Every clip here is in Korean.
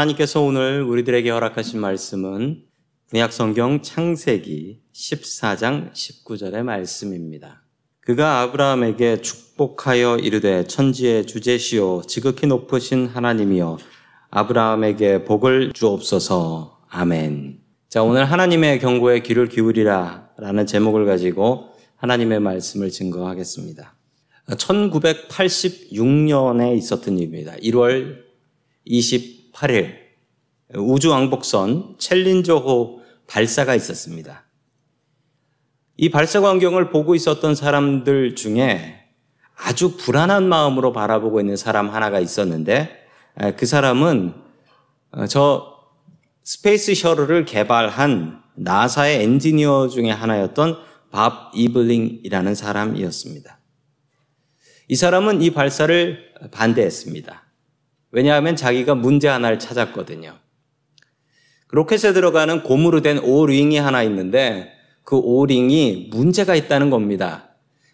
하나님께서 오늘 우리들에게 허락하신 말씀은 구약 성경 창세기 14장 19절의 말씀입니다. 그가 아브라함에게 축복하여 이르되 천지의 주제시오 지극히 높으신 하나님이여 아브라함에게 복을 주옵소서. 아멘. 자, 오늘 하나님의 경고에 귀를 기울이라 라는 제목을 가지고 하나님의 말씀을 증거하겠습니다. 1986년에 있었던 일입니다. 1월 20 8일 우주 왕복선 챌린저호 발사가 있었습니다. 이 발사 광경을 보고 있었던 사람들 중에 아주 불안한 마음으로 바라보고 있는 사람 하나가 있었는데 그 사람은 어, 저 space shuttle을 개발한 나사의 엔지니어 중에 하나였던 밥 이블링이라는 사람이었습니다. 이 사람은 이 발사를 반대했습니다. 왜냐하면 자기가 문제 하나를 찾았거든요. 로켓에 들어가는 고무로 된 오링이 하나 있는데 그 오링이 문제가 있다는 겁니다.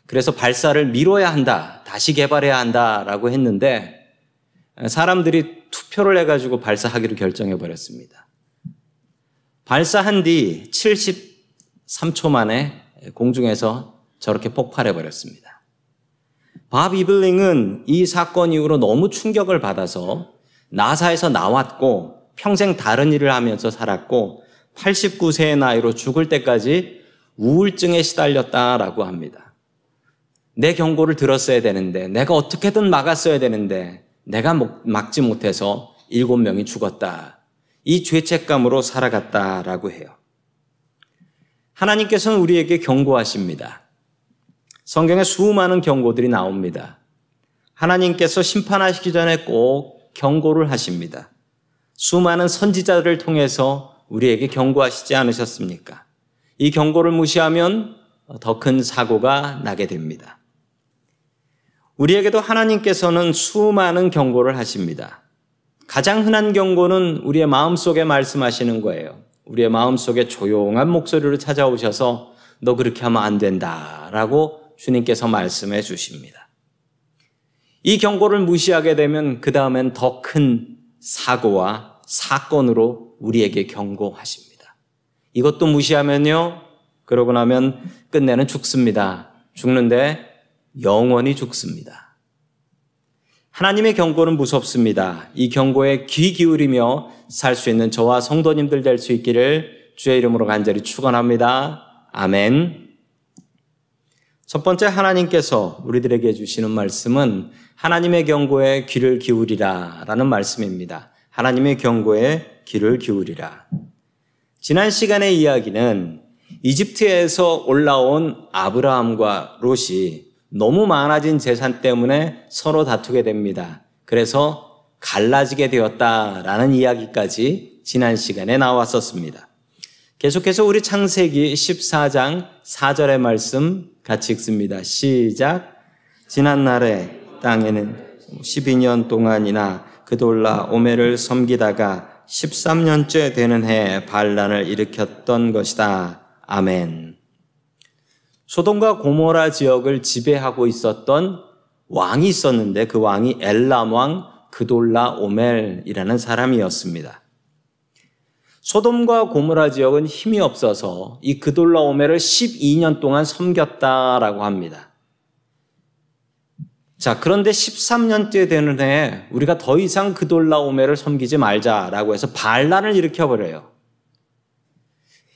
그래서 발사를 미뤄야 한다. 다시 개발해야 한다라고 했는데 사람들이 투표를 해가지고 발사하기로 결정해 버렸습니다. 발사한 뒤 73초 만에 공중에서 저렇게 폭발해 버렸습니다. 밥 이블링은 이 사건 이후로 너무 충격을 받아서 나사에서 나왔고 평생 다른 일을 하면서 살았고 89세의 나이로 죽을 때까지 우울증에 시달렸다라고 합니다. 내 경고를 들었어야 되는데, 내가 어떻게든 막았어야 되는데, 내가 막지 못해서 일곱 명이 죽었다. 이 죄책감으로 살아갔다라고 해요. 하나님께서는 우리에게 경고하십니다. 성경에 수많은 경고들이 나옵니다. 하나님께서 심판하시기 전에 꼭 경고를 하십니다. 수많은 선지자들을 통해서 우리에게 경고하시지 않으셨습니까? 이 경고를 무시하면 더 큰 사고가 나게 됩니다. 우리에게도 하나님께서는 수많은 경고를 하십니다. 가장 흔한 경고는 우리의 마음속에 말씀하시는 거예요. 우리의 마음속에 조용한 목소리로 찾아오셔서 너 그렇게 하면 안 된다 라고 주님께서 말씀해 주십니다. 이 경고를 무시하게 되면 그 다음엔 더 큰 사고와 사건으로 우리에게 경고하십니다. 이것도 무시하면요. 그러고 나면 끝내는 죽습니다. 죽는데 영원히 죽습니다. 하나님의 경고는 무섭습니다. 이 경고에 귀 기울이며 살 수 있는 저와 성도님들 될 수 있기를 주의 이름으로 간절히 축원합니다. 아멘. 첫 번째 하나님께서 우리들에게 주시는 말씀은 하나님의 경고에 귀를 기울이라 라는 말씀입니다. 하나님의 경고에 귀를 기울이라. 지난 시간의 이야기는 이집트에서 올라온 아브라함과 롯이 너무 많아진 재산 때문에 서로 다투게 됩니다. 그래서 갈라지게 되었다라는 이야기까지 지난 시간에 나왔었습니다. 계속해서 우리 창세기 14장 4절의 말씀 같이 읽습니다. 시작. 지난 날에 땅에는 12년 동안이나 그돌라 오메를 섬기다가 13년째 되는 해 반란을 일으켰던 것이다. 아멘. 소돔과 고모라 지역을 지배하고 있었던 왕이 있었는데 그 왕이 엘람 왕 그돌라 오멜이라는 사람이었습니다. 소돔과 고모라 지역은 힘이 없어서 이 그돌라 오멜을 12년 동안 섬겼다라고 합니다. 자, 그런데 13년째 되는 해에 우리가 더 이상 그돌라 오멜을 섬기지 말자라고 해서 반란을 일으켜버려요.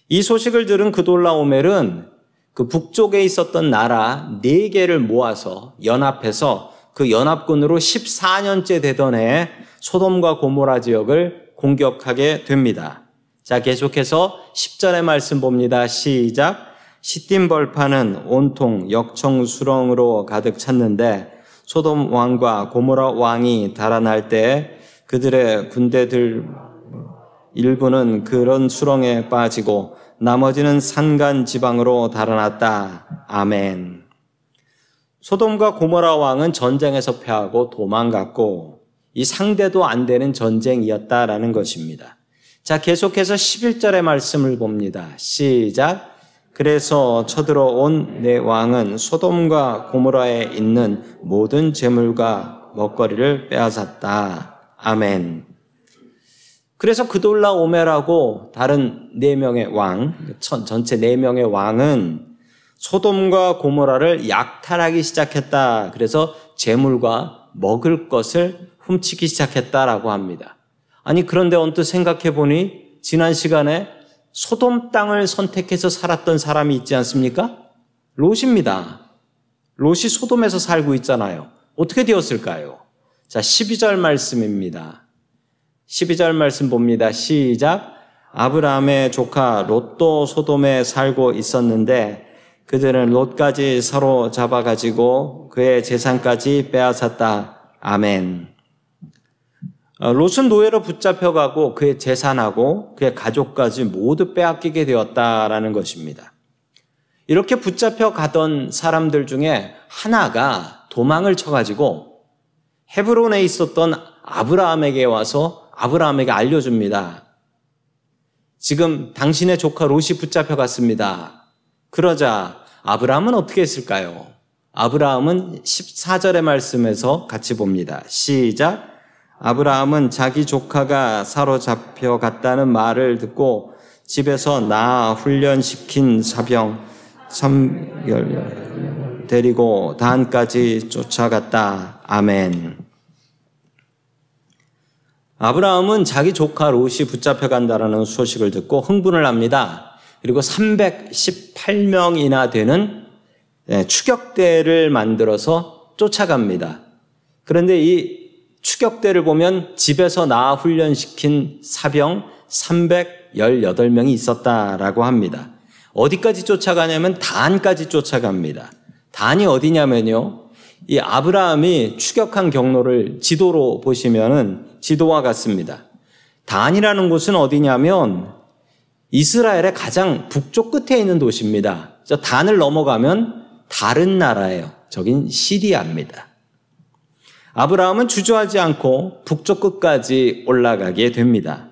이 소식을 들은 그돌라 오멜은 그 북쪽에 있었던 나라 네 개를 모아서 연합해서 그 연합군으로 14년째 되던 해에 소돔과 고모라 지역을 공격하게 됩니다. 자, 계속해서 10절의 말씀 봅니다. 시작. 시딤 벌판은 온통 역청 수렁으로 가득 찼는데 소돔 왕과 고모라 왕이 달아날 때 그들의 군대들 일부는 그런 수렁에 빠지고 나머지는 산간 지방으로 달아났다. 아멘. 소돔과 고모라 왕은 전쟁에서 패하고 도망갔고 이 상대도 안 되는 전쟁이었다라는 것입니다. 자, 계속해서 11절의 말씀을 봅니다. 시작. 그래서 쳐들어온 내 왕은 소돔과 고모라에 있는 모든 재물과 먹거리를 빼앗았다. 아멘. 그래서 그돌라 오메라고 다른 네 명의 왕, 전체 네 명의 왕은 소돔과 고모라를 약탈하기 시작했다. 그래서 재물과 먹을 것을 훔치기 시작했다라고 합니다. 아니 그런데 언뜻 생각해 보니 지난 시간에 소돔 땅을 선택해서 살았던 사람이 있지 않습니까? 롯입니다. 롯이 소돔에서 살고 있잖아요. 어떻게 되었을까요? 자, 12절 말씀입니다. 12절 말씀 봅니다. 시작. 아브라함의 조카 롯도 소돔에 살고 있었는데 그들은 롯까지 사로 잡아 가지고 그의 재산까지 빼앗았다. 아멘. 어, 롯은 노예로 붙잡혀가고 그의 재산하고 그의 가족까지 모두 빼앗기게 되었다라는 것입니다. 이렇게 붙잡혀 가던 사람들 중에 하나가 도망을 쳐가지고 헤브론에 있었던 아브라함에게 와서 아브라함에게 알려줍니다. 지금 당신의 조카 롯이 붙잡혀 갔습니다. 그러자 아브라함은 어떻게 했을까요? 아브라함은 14절의 말씀에서 같이 봅니다. 시작. 아브라함은 자기 조카가 사로잡혀 갔다는 말을 듣고 집에서 나 훈련시킨 사병 3열 데리고 단까지 쫓아갔다. 아멘. 아브라함은 자기 조카 롯이 붙잡혀 간다라는 소식을 듣고 흥분을 합니다. 그리고 318명이나 되는 예, 추격대를 만들어서 쫓아갑니다. 그런데 이 추격대를 보면 집에서 나 훈련시킨 사병 318명이 있었다라고 합니다. 어디까지 쫓아가냐면 단까지 쫓아갑니다. 단이 어디냐면요. 이 아브라함이 추격한 경로를 지도로 보시면은 지도와 같습니다. 단이라는 곳은 어디냐면 이스라엘의 가장 북쪽 끝에 있는 도시입니다. 저 단을 넘어가면 다른 나라예요. 저긴 시리아입니다. 아브라함은 주저하지 않고 북쪽 끝까지 올라가게 됩니다.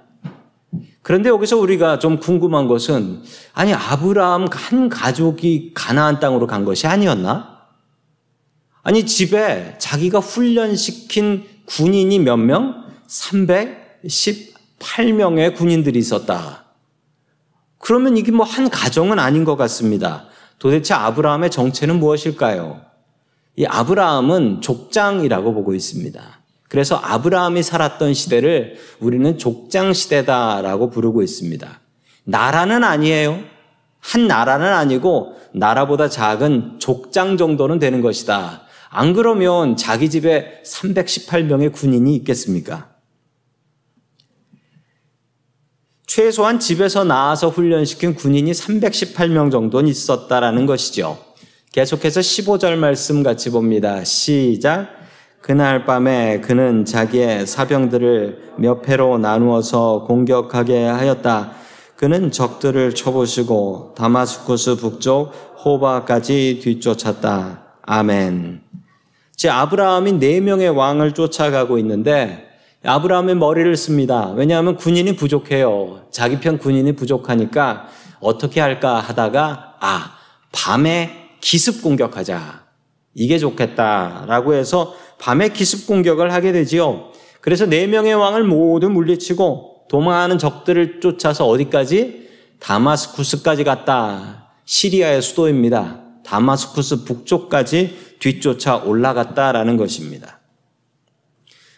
그런데 여기서 우리가 좀 궁금한 것은 아니 아브라함 한 가족이 가나안 땅으로 간 것이 아니었나? 아니 집에 자기가 훈련시킨 군인이 몇 명? 318명의 군인들이 있었다. 그러면 이게 뭐 한 가정은 아닌 것 같습니다. 도대체 아브라함의 정체는 무엇일까요? 이 아브라함은 족장이라고 보고 있습니다. 그래서 아브라함이 살았던 시대를 우리는 족장 시대다라고 부르고 있습니다. 나라는 아니에요. 한 나라는 아니고 나라보다 작은 족장 정도는 되는 것이다. 안 그러면 자기 집에 318명의 군인이 있겠습니까? 최소한 집에서 나와서 훈련시킨 군인이 318명 정도는 있었다라는 것이죠. 계속해서 15절 말씀 같이 봅니다. 시작. 그날 밤에 그는 자기의 사병들을 몇 패로 나누어서 공격하게 하였다. 그는 적들을 쳐보시고 다마스쿠스 북쪽 호바까지 뒤쫓았다. 아멘. 제 아브라함이 네 명의 왕을 쫓아가고 있는데 아브라함의 머리를 씁니다. 왜냐하면 군인이 부족해요. 자기 편 군인이 부족하니까 어떻게 할까 하다가 아 밤에 기습 공격하자. 이게 좋겠다라고 해서 밤에 기습 공격을 하게 되지요. 그래서 네 명의 왕을 모두 물리치고 도망하는 적들을 쫓아서 어디까지? 다마스쿠스까지 갔다. 시리아의 수도입니다. 다마스쿠스 북쪽까지 뒤쫓아 올라갔다라는 것입니다.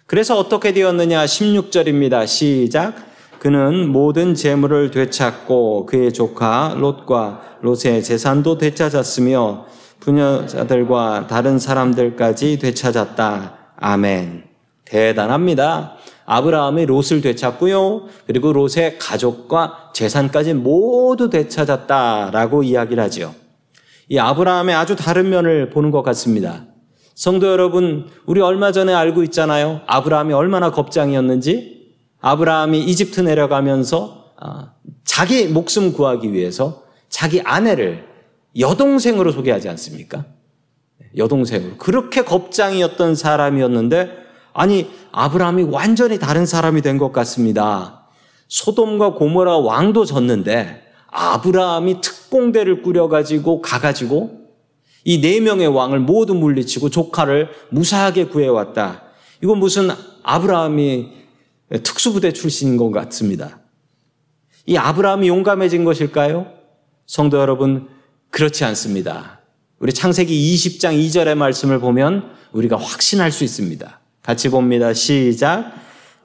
그래서 어떻게 되었느냐? 16절입니다. 시작. 그는 모든 재물을 되찾고 그의 조카 롯과 롯의 재산도 되찾았으며 부녀자들과 다른 사람들까지 되찾았다. 아멘. 대단합니다. 아브라함이 롯을 되찾고요. 그리고 롯의 가족과 재산까지 모두 되찾았다라고 이야기를 하죠. 이 아브라함의 아주 다른 면을 보는 것 같습니다. 성도 여러분, 우리 얼마 전에 알고 있잖아요. 아브라함이 얼마나 겁장이었는지. 아브라함이 이집트 내려가면서 아, 자기 목숨 구하기 위해서 자기 아내를 여동생으로 소개하지 않습니까? 여동생으로. 그렇게 겁장이었던 사람이었는데, 아니, 아브라함이 완전히 다른 사람이 된 것 같습니다. 소돔과 고모라 왕도 졌는데, 아브라함이 특공대를 꾸려가지고 가가지고 이 네 명의 왕을 모두 물리치고 조카를 무사하게 구해왔다. 이건 무슨 아브라함이 특수부대 출신인 것 같습니다. 이 아브라함이 용감해진 것일까요? 성도 여러분, 그렇지 않습니다. 우리 창세기 20장 2절의 말씀을 보면 우리가 확신할 수 있습니다. 같이 봅니다. 시작.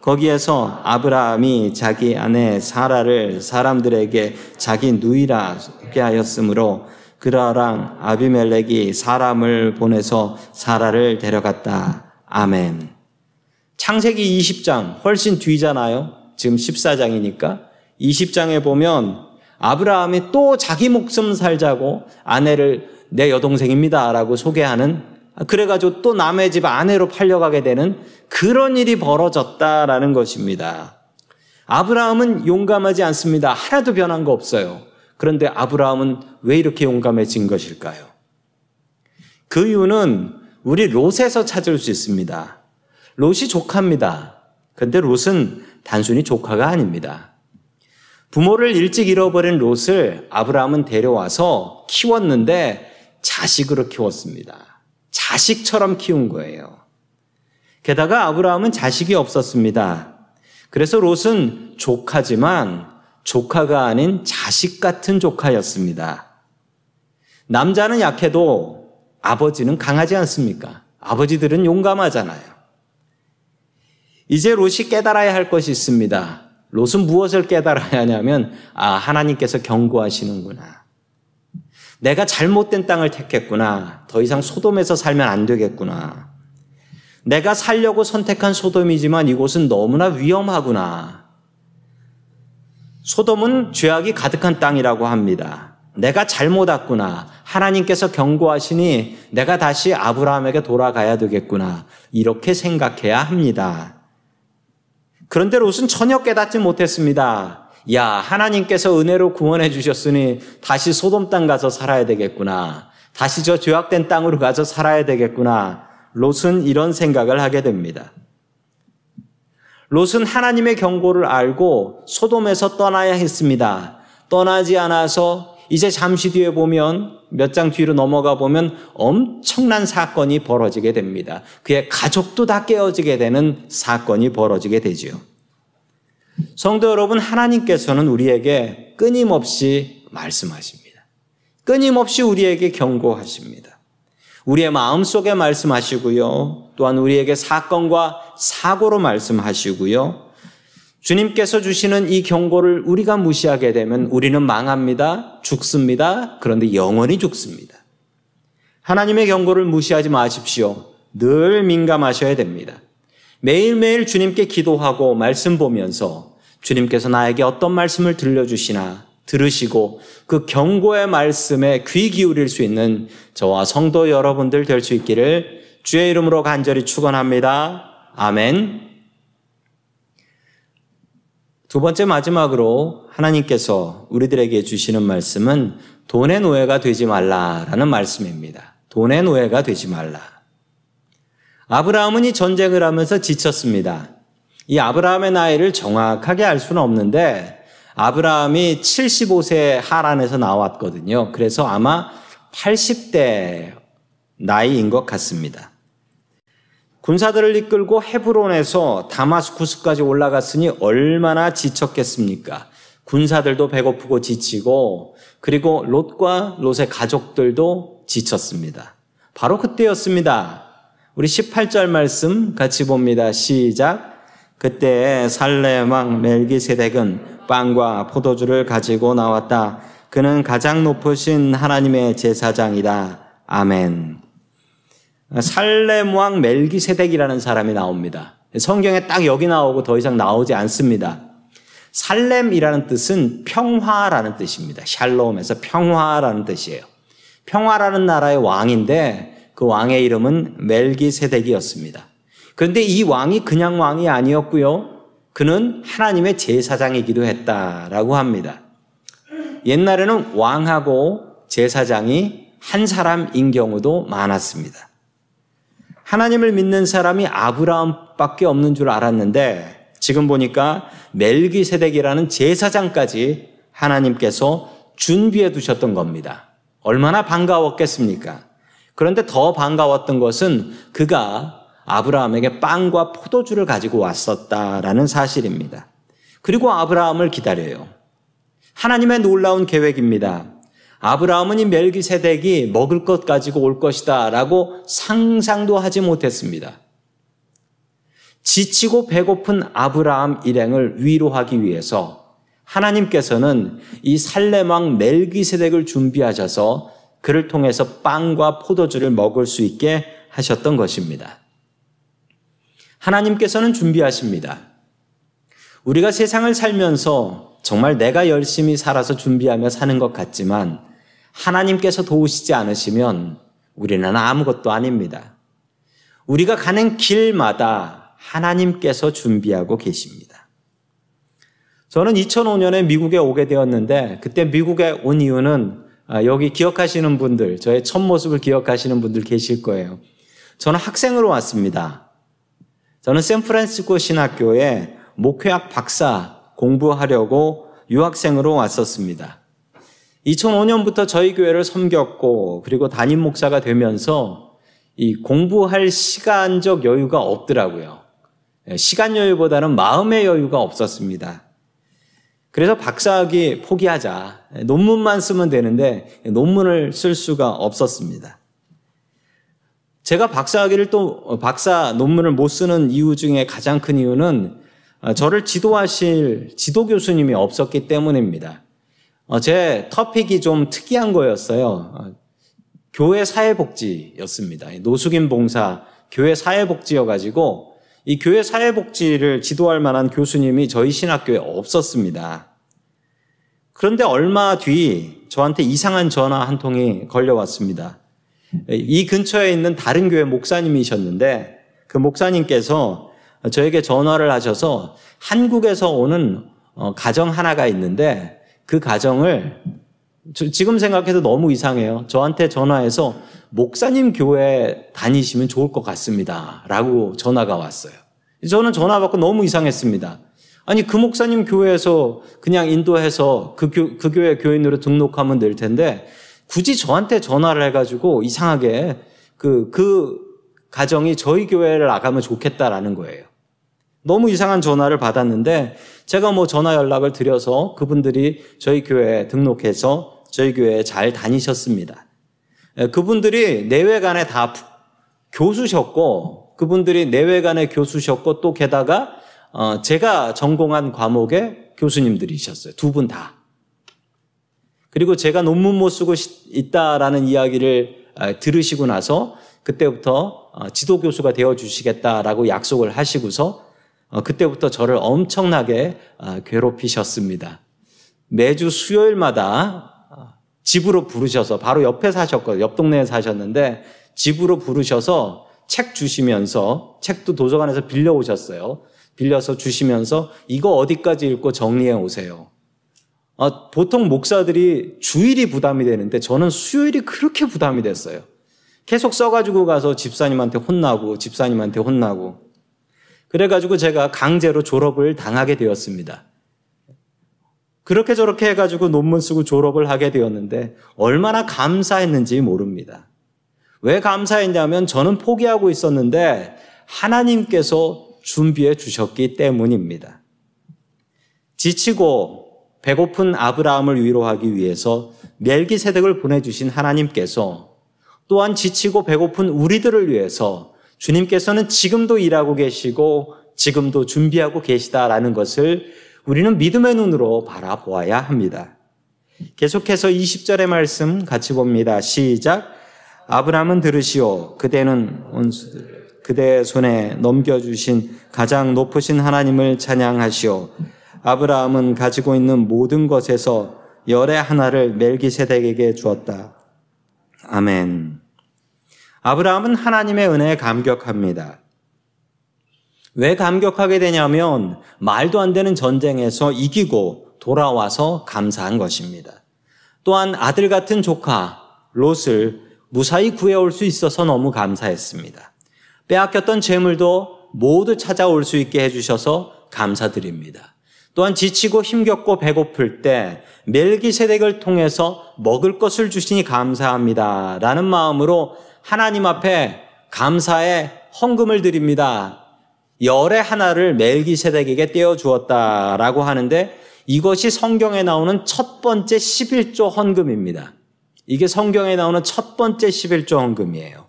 거기에서 아브라함이 자기 아내 사라를 사람들에게 자기 누이라 소개하였으므로 그라랑 아비멜렉이 사람을 보내서 사라를 데려갔다. 아멘. 창세기 20장 훨씬 뒤잖아요. 지금 14장이니까 20장에 보면 아브라함이 또 자기 목숨 살자고 아내를 내 여동생입니다라고 소개하는 그래가지고 또 남의 집 아내로 팔려가게 되는 그런 일이 벌어졌다라는 것입니다. 아브라함은 용감하지 않습니다. 하나도 변한 거 없어요. 그런데 아브라함은 왜 이렇게 용감해진 것일까요? 그 이유는 우리 롯에서 찾을 수 있습니다. 롯이 조카입니다. 그런데 롯은 단순히 조카가 아닙니다. 부모를 일찍 잃어버린 롯을 아브라함은 데려와서 키웠는데 자식으로 키웠습니다. 자식처럼 키운 거예요. 게다가 아브라함은 자식이 없었습니다. 그래서 롯은 조카지만 조카가 아닌 자식 같은 조카였습니다. 남자는 약해도 아버지는 강하지 않습니까? 아버지들은 용감하잖아요. 이제 롯이 깨달아야 할 것이 있습니다. 롯은 무엇을 깨달아야 하냐면, 아, 하나님께서 경고하시는구나. 내가 잘못된 땅을 택했구나. 더 이상 소돔에서 살면 안 되겠구나. 내가 살려고 선택한 소돔이지만 이곳은 너무나 위험하구나. 소돔은 죄악이 가득한 땅이라고 합니다. 내가 잘못 왔구나. 하나님께서 경고하시니 내가 다시 아브라함에게 돌아가야 되겠구나. 이렇게 생각해야 합니다. 그런데 롯은 전혀 깨닫지 못했습니다. 야, 하나님께서 은혜로 구원해 주셨으니 다시 소돔 땅 가서 살아야 되겠구나. 다시 저 죄악된 땅으로 가서 살아야 되겠구나. 롯은 이런 생각을 하게 됩니다. 롯은 하나님의 경고를 알고 소돔에서 떠나야 했습니다. 떠나지 않아서 이제 잠시 뒤에 보면 몇 장 뒤로 넘어가 보면 엄청난 사건이 벌어지게 됩니다. 그의 가족도 다 깨어지게 되는 사건이 벌어지게 되지요. 성도 여러분, 하나님께서는 우리에게 끊임없이 말씀하십니다. 끊임없이 우리에게 경고하십니다. 우리의 마음 속에 말씀하시고요. 또한 우리에게 사건과 사고로 말씀하시고요. 주님께서 주시는 이 경고를 우리가 무시하게 되면 우리는 망합니다. 죽습니다. 그런데 영원히 죽습니다. 하나님의 경고를 무시하지 마십시오. 늘 민감하셔야 됩니다. 매일매일 주님께 기도하고 말씀 보면서 주님께서 나에게 어떤 말씀을 들려주시나 들으시고 그 경고의 말씀에 귀 기울일 수 있는 저와 성도 여러분들 될 수 있기를 주의 이름으로 간절히 축원합니다. 아멘. 두 번째 마지막으로 하나님께서 우리들에게 주시는 말씀은 돈의 노예가 되지 말라라는 말씀입니다. 돈의 노예가 되지 말라. 아브라함은 이 전쟁을 하면서 지쳤습니다. 이 아브라함의 나이를 정확하게 알 수는 없는데 아브라함이 75세 하란에서 나왔거든요. 그래서 아마 80대 나이인 것 같습니다. 군사들을 이끌고 헤브론에서 다마스쿠스까지 올라갔으니 얼마나 지쳤겠습니까? 군사들도 배고프고 지치고 그리고 롯과 롯의 가족들도 지쳤습니다. 바로 그때였습니다. 우리 18절 말씀 같이 봅니다. 시작. 그때 왕 멜기세덱은 빵과 포도주를 가지고 나왔다. 그는 가장 높으신 하나님의 제사장이다. 아멘. 살렘 왕 멜기세덱이라는 사람이 나옵니다. 성경에 딱 여기 나오고 더 이상 나오지 않습니다. 살렘이라는 뜻은 평화라는 뜻입니다. 샬롬에서 평화라는 뜻이에요. 평화라는 나라의 왕인데 그 왕의 이름은 멜기세덱이었습니다. 그런데 이 왕이 그냥 왕이 아니었고요. 그는 하나님의 제사장이기도 했다라고 합니다. 옛날에는 왕하고 제사장이 한 사람인 경우도 많았습니다. 하나님을 믿는 사람이 아브라함밖에 없는 줄 알았는데 지금 보니까 멜기세덱이라는 제사장까지 하나님께서 준비해 두셨던 겁니다. 얼마나 반가웠겠습니까? 그런데 더 반가웠던 것은 그가 아브라함에게 빵과 포도주를 가지고 왔었다라는 사실입니다. 그리고 아브라함을 기다려요. 하나님의 놀라운 계획입니다. 아브라함은 이 멜기세덱이 먹을 것 가지고 올 것이다 라고 상상도 하지 못했습니다. 지치고 배고픈 아브라함 일행을 위로하기 위해서 하나님께서는 이 살레망 멜기세덱을 준비하셔서 그를 통해서 빵과 포도주를 먹을 수 있게 하셨던 것입니다. 하나님께서는 준비하십니다. 우리가 세상을 살면서 정말 내가 열심히 살아서 준비하며 사는 것 같지만 하나님께서 도우시지 않으시면 우리는 아무것도 아닙니다. 우리가 가는 길마다 하나님께서 준비하고 계십니다. 저는 2005년에 미국에 오게 되었는데 그때 미국에 온 이유는 아, 여기 기억하시는 분들, 저의 첫 모습을 기억하시는 분들 계실 거예요. 저는 학생으로 왔습니다. 저는 샌프란시스코 신학교에 목회학 박사 공부하려고 유학생으로 왔었습니다. 2005년부터 저희 교회를 섬겼고 그리고 담임 목사가 되면서 이 공부할 시간적 여유가 없더라고요. 예, 시간 여유보다는 마음의 여유가 없었습니다. 그래서 박사학위 포기하자. 논문만 쓰면 되는데 논문을 쓸 수가 없었습니다. 제가 박사학위를 또 박사 논문을 못 쓰는 이유 중에 가장 큰 이유는 저를 지도하실 지도 교수님이 없었기 때문입니다. 어, 제 터픽이 좀 특이한 거였어요. 어, 교회 사회복지였습니다. 노숙인 봉사 교회 사회복지여가지고 이 교회 사회복지를 지도할 만한 교수님이 저희 신학교에 없었습니다. 그런데 얼마 뒤 저한테 이상한 전화 한 통이 걸려왔습니다. 이 근처에 있는 다른 교회 목사님이셨는데 그 목사님께서 저에게 전화를 하셔서 한국에서 오는 어, 가정 하나가 있는데 그 가정을 지금 생각해도 너무 이상해요. 저한테 전화해서 목사님 교회 다니시면 좋을 것 같습니다. 라고 전화가 왔어요. 저는 전화 받고 너무 이상했습니다. 아니, 그 목사님 교회에서 그냥 인도해서 그, 교, 그 교회 교인으로 등록하면 될 텐데 굳이 저한테 전화를 해가지고 이상하게 그, 그 가정이 저희 교회를 나가면 좋겠다라는 거예요. 너무 이상한 전화를 받았는데 제가 뭐 전화 연락을 드려서 그분들이 저희 교회에 등록해서 저희 교회에 잘 다니셨습니다. 예, 그분들이 내외간에 다 교수셨고 그분들이 내외간에 교수셨고 또 게다가 어, 제가 전공한 과목의 교수님들이셨어요. 두 분 다. 그리고 제가 논문 못 쓰고 있다라는 이야기를 아, 들으시고 나서 그때부터 어, 지도 교수가 되어 주시겠다라고 약속을 하시고서 어, 그때부터 저를 엄청나게 어, 괴롭히셨습니다. 매주 수요일마다 어, 집으로 부르셔서 바로 옆에 사셨거든요. 옆 동네에 사셨는데 집으로 부르셔서 책 주시면서 책도 도서관에서 빌려 오셨어요. 빌려서 주시면서 이거 어디까지 읽고 정리해 오세요. 어, 보통 목사들이 주일이 부담이 되는데 저는 수요일이 그렇게 부담이 됐어요. 계속 써가지고 가서 집사님한테 혼나고 집사님한테 혼나고 그래가지고 제가 강제로 졸업을 당하게 되었습니다. 그렇게 저렇게 해가지고 논문 쓰고 졸업을 하게 되었는데 얼마나 감사했는지 모릅니다. 왜 감사했냐면 저는 포기하고 있었는데 하나님께서 준비해 주셨기 때문입니다. 지치고 배고픈 아브라함을 위로하기 위해서 멜기세덱을 보내주신 하나님께서 또한 지치고 배고픈 우리들을 위해서 주님께서는 지금도 일하고 계시고 지금도 준비하고 계시다라는 것을 우리는 믿음의 눈으로 바라보아야 합니다. 계속해서 20절의 말씀 같이 봅니다. 시작. 아브라함은 들으시오. 그대는 원수들, 그대 손에 넘겨주신 가장 높으신 하나님을 찬양하시오. 아브라함은 가지고 있는 모든 것에서 열의 하나를 멜기세덱에게 주었다. 아멘. 아브라함은 하나님의 은혜에 감격합니다. 왜 감격하게 되냐면 말도 안 되는 전쟁에서 이기고 돌아와서 감사한 것입니다. 또한 아들 같은 조카 롯을 무사히 구해올 수 있어서 너무 감사했습니다. 빼앗겼던 재물도 모두 찾아올 수 있게 해주셔서 감사드립니다. 또한 지치고 힘겹고 배고플 때 멜기세덱을 통해서 먹을 것을 주시니 감사합니다. 라는 마음으로 하나님 앞에 감사의 헌금을 드립니다. 열의 하나를 멜기세덱에게 떼어 주었다라고 하는데 이것이 성경에 나오는 첫 번째 11조 헌금입니다. 이게 성경에 나오는 첫 번째 11조 헌금이에요.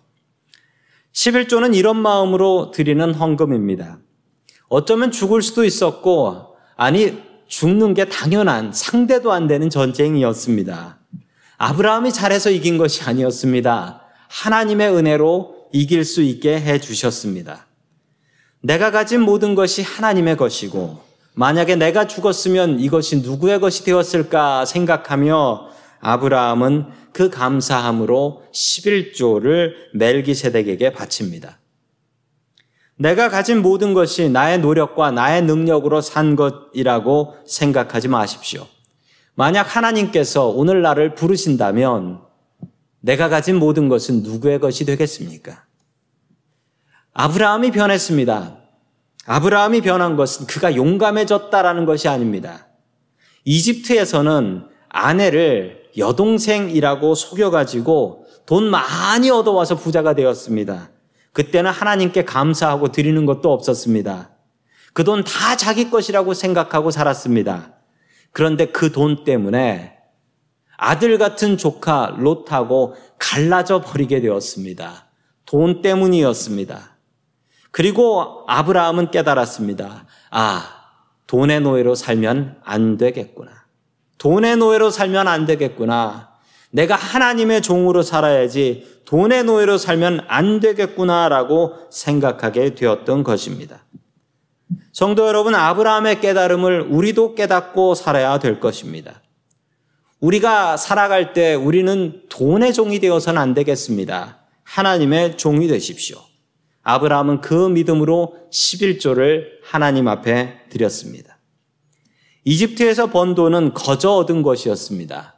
11조는 이런 마음으로 드리는 헌금입니다. 어쩌면 죽을 수도 있었고, 아니, 죽는 게 당연한 상대도 안 되는 전쟁이었습니다. 아브라함이 잘해서 이긴 것이 아니었습니다. 하나님의 은혜로 이길 수 있게 해 주셨습니다. 내가 가진 모든 것이 하나님의 것이고 만약에 내가 죽었으면 이것이 누구의 것이 되었을까 생각하며 아브라함은 그 감사함으로 11조를 멜기세덱에게 바칩니다. 내가 가진 모든 것이 나의 노력과 나의 능력으로 산 것이라고 생각하지 마십시오. 만약 하나님께서 오늘 나를 부르신다면 내가 가진 모든 것은 누구의 것이 되겠습니까? 아브라함이 변했습니다. 아브라함이 변한 것은 그가 용감해졌다라는 것이 아닙니다. 이집트에서는 아내를 여동생이라고 속여가지고 돈 많이 얻어와서 부자가 되었습니다. 그때는 하나님께 감사하고 드리는 것도 없었습니다. 그 돈 다 자기 것이라고 생각하고 살았습니다. 그런데 그 돈 때문에 아들 같은 조카 롯하고 갈라져 버리게 되었습니다. 돈 때문이었습니다. 그리고 아브라함은 깨달았습니다. 아, 돈의 노예로 살면 안 되겠구나. 돈의 노예로 살면 안 되겠구나. 내가 하나님의 종으로 살아야지 돈의 노예로 살면 안 되겠구나라고 생각하게 되었던 것입니다. 성도 여러분, 아브라함의 깨달음을 우리도 깨닫고 살아야 될 것입니다. 우리가 살아갈 때 우리는 돈의 종이 되어서는 안 되겠습니다. 하나님의 종이 되십시오. 아브라함은 그 믿음으로 11조를 하나님 앞에 드렸습니다. 이집트에서 번 돈은 거저 얻은 것이었습니다.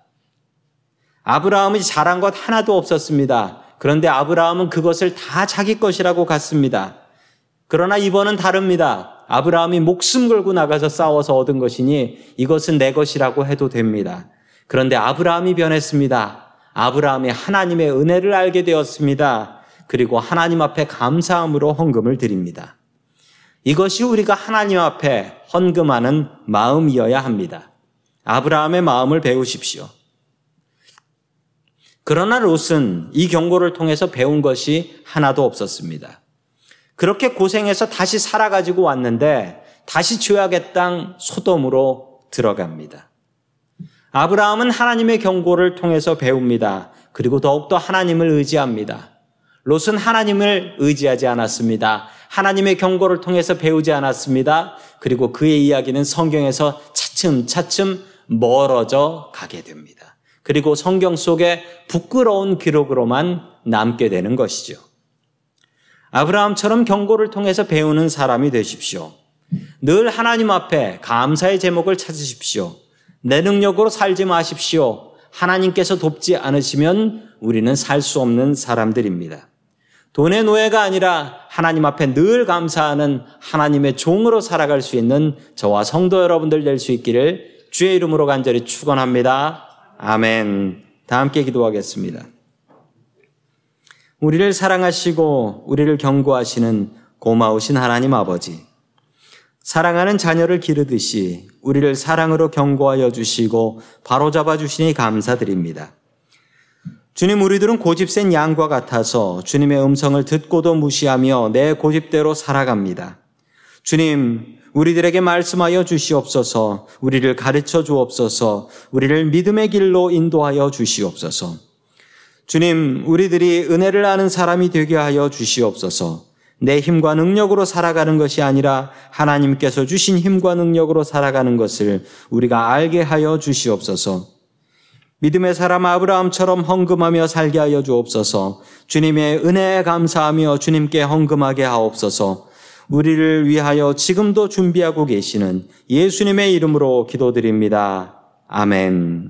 아브라함이 잘한 것 하나도 없었습니다. 그런데 아브라함은 그것을 다 자기 것이라고 갔습니다. 그러나 이번은 다릅니다. 아브라함이 목숨 걸고 나가서 싸워서 얻은 것이니 이것은 내 것이라고 해도 됩니다. 그런데 아브라함이 변했습니다. 아브라함이 하나님의 은혜를 알게 되었습니다. 그리고 하나님 앞에 감사함으로 헌금을 드립니다. 이것이 우리가 하나님 앞에 헌금하는 마음이어야 합니다. 아브라함의 마음을 배우십시오. 그러나 롯은 이 경고를 통해서 배운 것이 하나도 없었습니다. 그렇게 고생해서 다시 살아가지고 왔는데 다시 죄악의 땅 소돔으로 들어갑니다. 아브라함은 하나님의 경고를 통해서 배웁니다. 그리고 더욱더 하나님을 의지합니다. 롯은 하나님을 의지하지 않았습니다. 하나님의 경고를 통해서 배우지 않았습니다. 그리고 그의 이야기는 성경에서 차츰 차츰 멀어져 가게 됩니다. 그리고 성경 속에 부끄러운 기록으로만 남게 되는 것이죠. 아브라함처럼 경고를 통해서 배우는 사람이 되십시오. 늘 하나님 앞에 감사의 제목을 찾으십시오. 내 능력으로 살지 마십시오. 하나님께서 돕지 않으시면 우리는 살 수 없는 사람들입니다. 돈의 노예가 아니라 하나님 앞에 늘 감사하는 하나님의 종으로 살아갈 수 있는 저와 성도 여러분들 될 수 있기를 주의 이름으로 간절히 축원합니다. 아멘. 다 함께 기도하겠습니다. 우리를 사랑하시고 우리를 경고하시는 고마우신 하나님 아버지. 사랑하는 자녀를 기르듯이 우리를 사랑으로 경고하여 주시고 바로잡아 주시니 감사드립니다. 주님, 우리들은 고집센 양과 같아서 주님의 음성을 듣고도 무시하며 내 고집대로 살아갑니다. 주님, 우리들에게 말씀하여 주시옵소서, 우리를 가르쳐 주옵소서, 우리를 믿음의 길로 인도하여 주시옵소서. 주님, 우리들이 은혜를 아는 사람이 되게 하여 주시옵소서. 내 힘과 능력으로 살아가는 것이 아니라 하나님께서 주신 힘과 능력으로 살아가는 것을 우리가 알게 하여 주시옵소서. 믿음의 사람 아브라함처럼 헌금하며 살게 하여 주옵소서. 주님의 은혜에 감사하며 주님께 헌금하게 하옵소서. 우리를 위하여 지금도 준비하고 계시는 예수님의 이름으로 기도드립니다. 아멘.